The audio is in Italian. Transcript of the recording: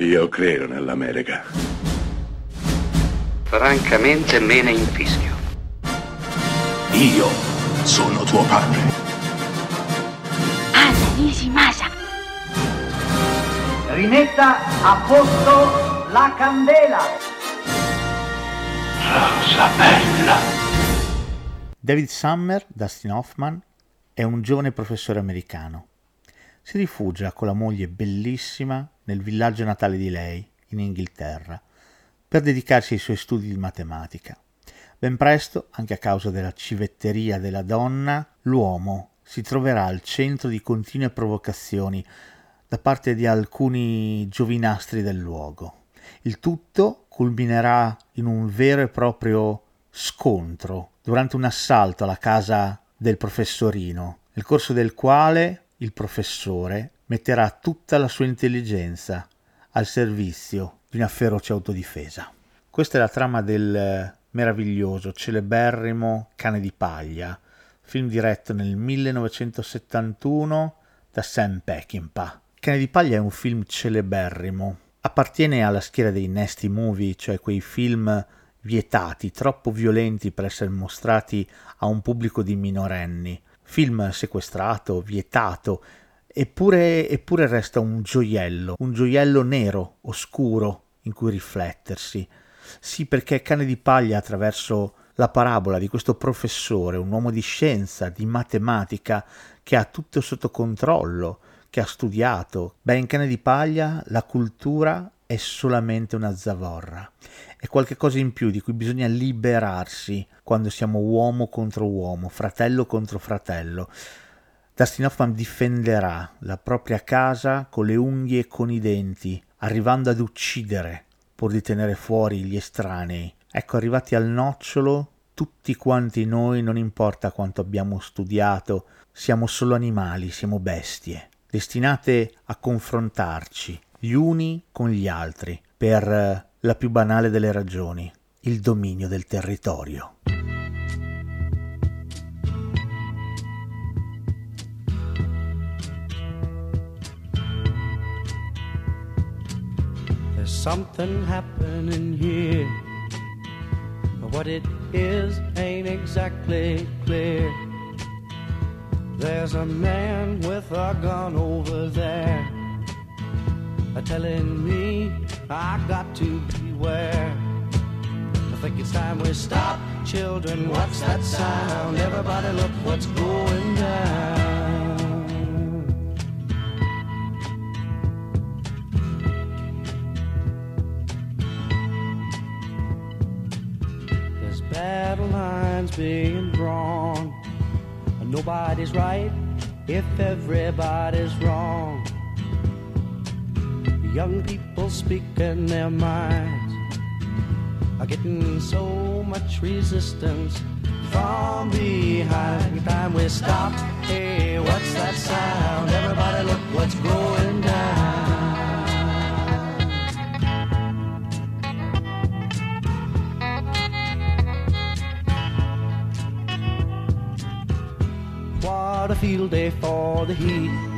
Io credo nell'America. Francamente me ne infischio. Io sono tuo padre. Anna Nishimasa. Rimetta a posto la candela. Rosa bella. David Summer, Dustin Hoffman, è un giovane professore americano. Si rifugia con la moglie bellissima nel villaggio natale di lei, in Inghilterra, per dedicarsi ai suoi studi di matematica. Ben presto, anche a causa della civetteria della donna, l'uomo si troverà al centro di continue provocazioni da parte di alcuni giovinastri del luogo. Il tutto culminerà in un vero e proprio scontro durante un assalto alla casa del professorino, nel corso del quale il professore metterà tutta la sua intelligenza al servizio di una feroce autodifesa. Questa è la trama del meraviglioso, celeberrimo Cane di Paglia, film diretto nel 1971 da Sam Peckinpah. Cane di Paglia è un film celeberrimo, appartiene alla schiera dei nasty movie, cioè quei film vietati, troppo violenti per essere mostrati a un pubblico di minorenni. Film sequestrato, vietato, eppure, eppure resta un gioiello, un gioiello nero, oscuro, in cui riflettersi. Sì, perché Cane di Paglia attraverso la parabola di questo professore, un uomo di scienza, di matematica, che ha tutto sotto controllo, che ha studiato. Beh, in Cane di Paglia la cultura è solamente una zavorra, è qualcosa in più di cui bisogna liberarsi quando siamo uomo contro uomo, fratello contro fratello. Dustin Hoffman difenderà la propria casa con le unghie e con i denti, arrivando ad uccidere pur di tenere fuori gli estranei. Ecco, arrivati al nocciolo, tutti quanti noi, non importa quanto abbiamo studiato, siamo solo animali, siamo bestie, destinate a confrontarci gli uni con gli altri per la più banale delle ragioni, il dominio del territorio. There's something happening here. But what it is ain't exactly clear. There's a man with a gun over there. A telling me I got to beware. I think it's time we stop, children. What's that sound? Everybody, look what's going down. There's battle lines being drawn. And nobody's right if everybody's wrong. Young people speaking their minds are getting so much resistance from behind. Time we stop. Hey, what's that sound? Everybody, look what's going down. What a field day for the heat.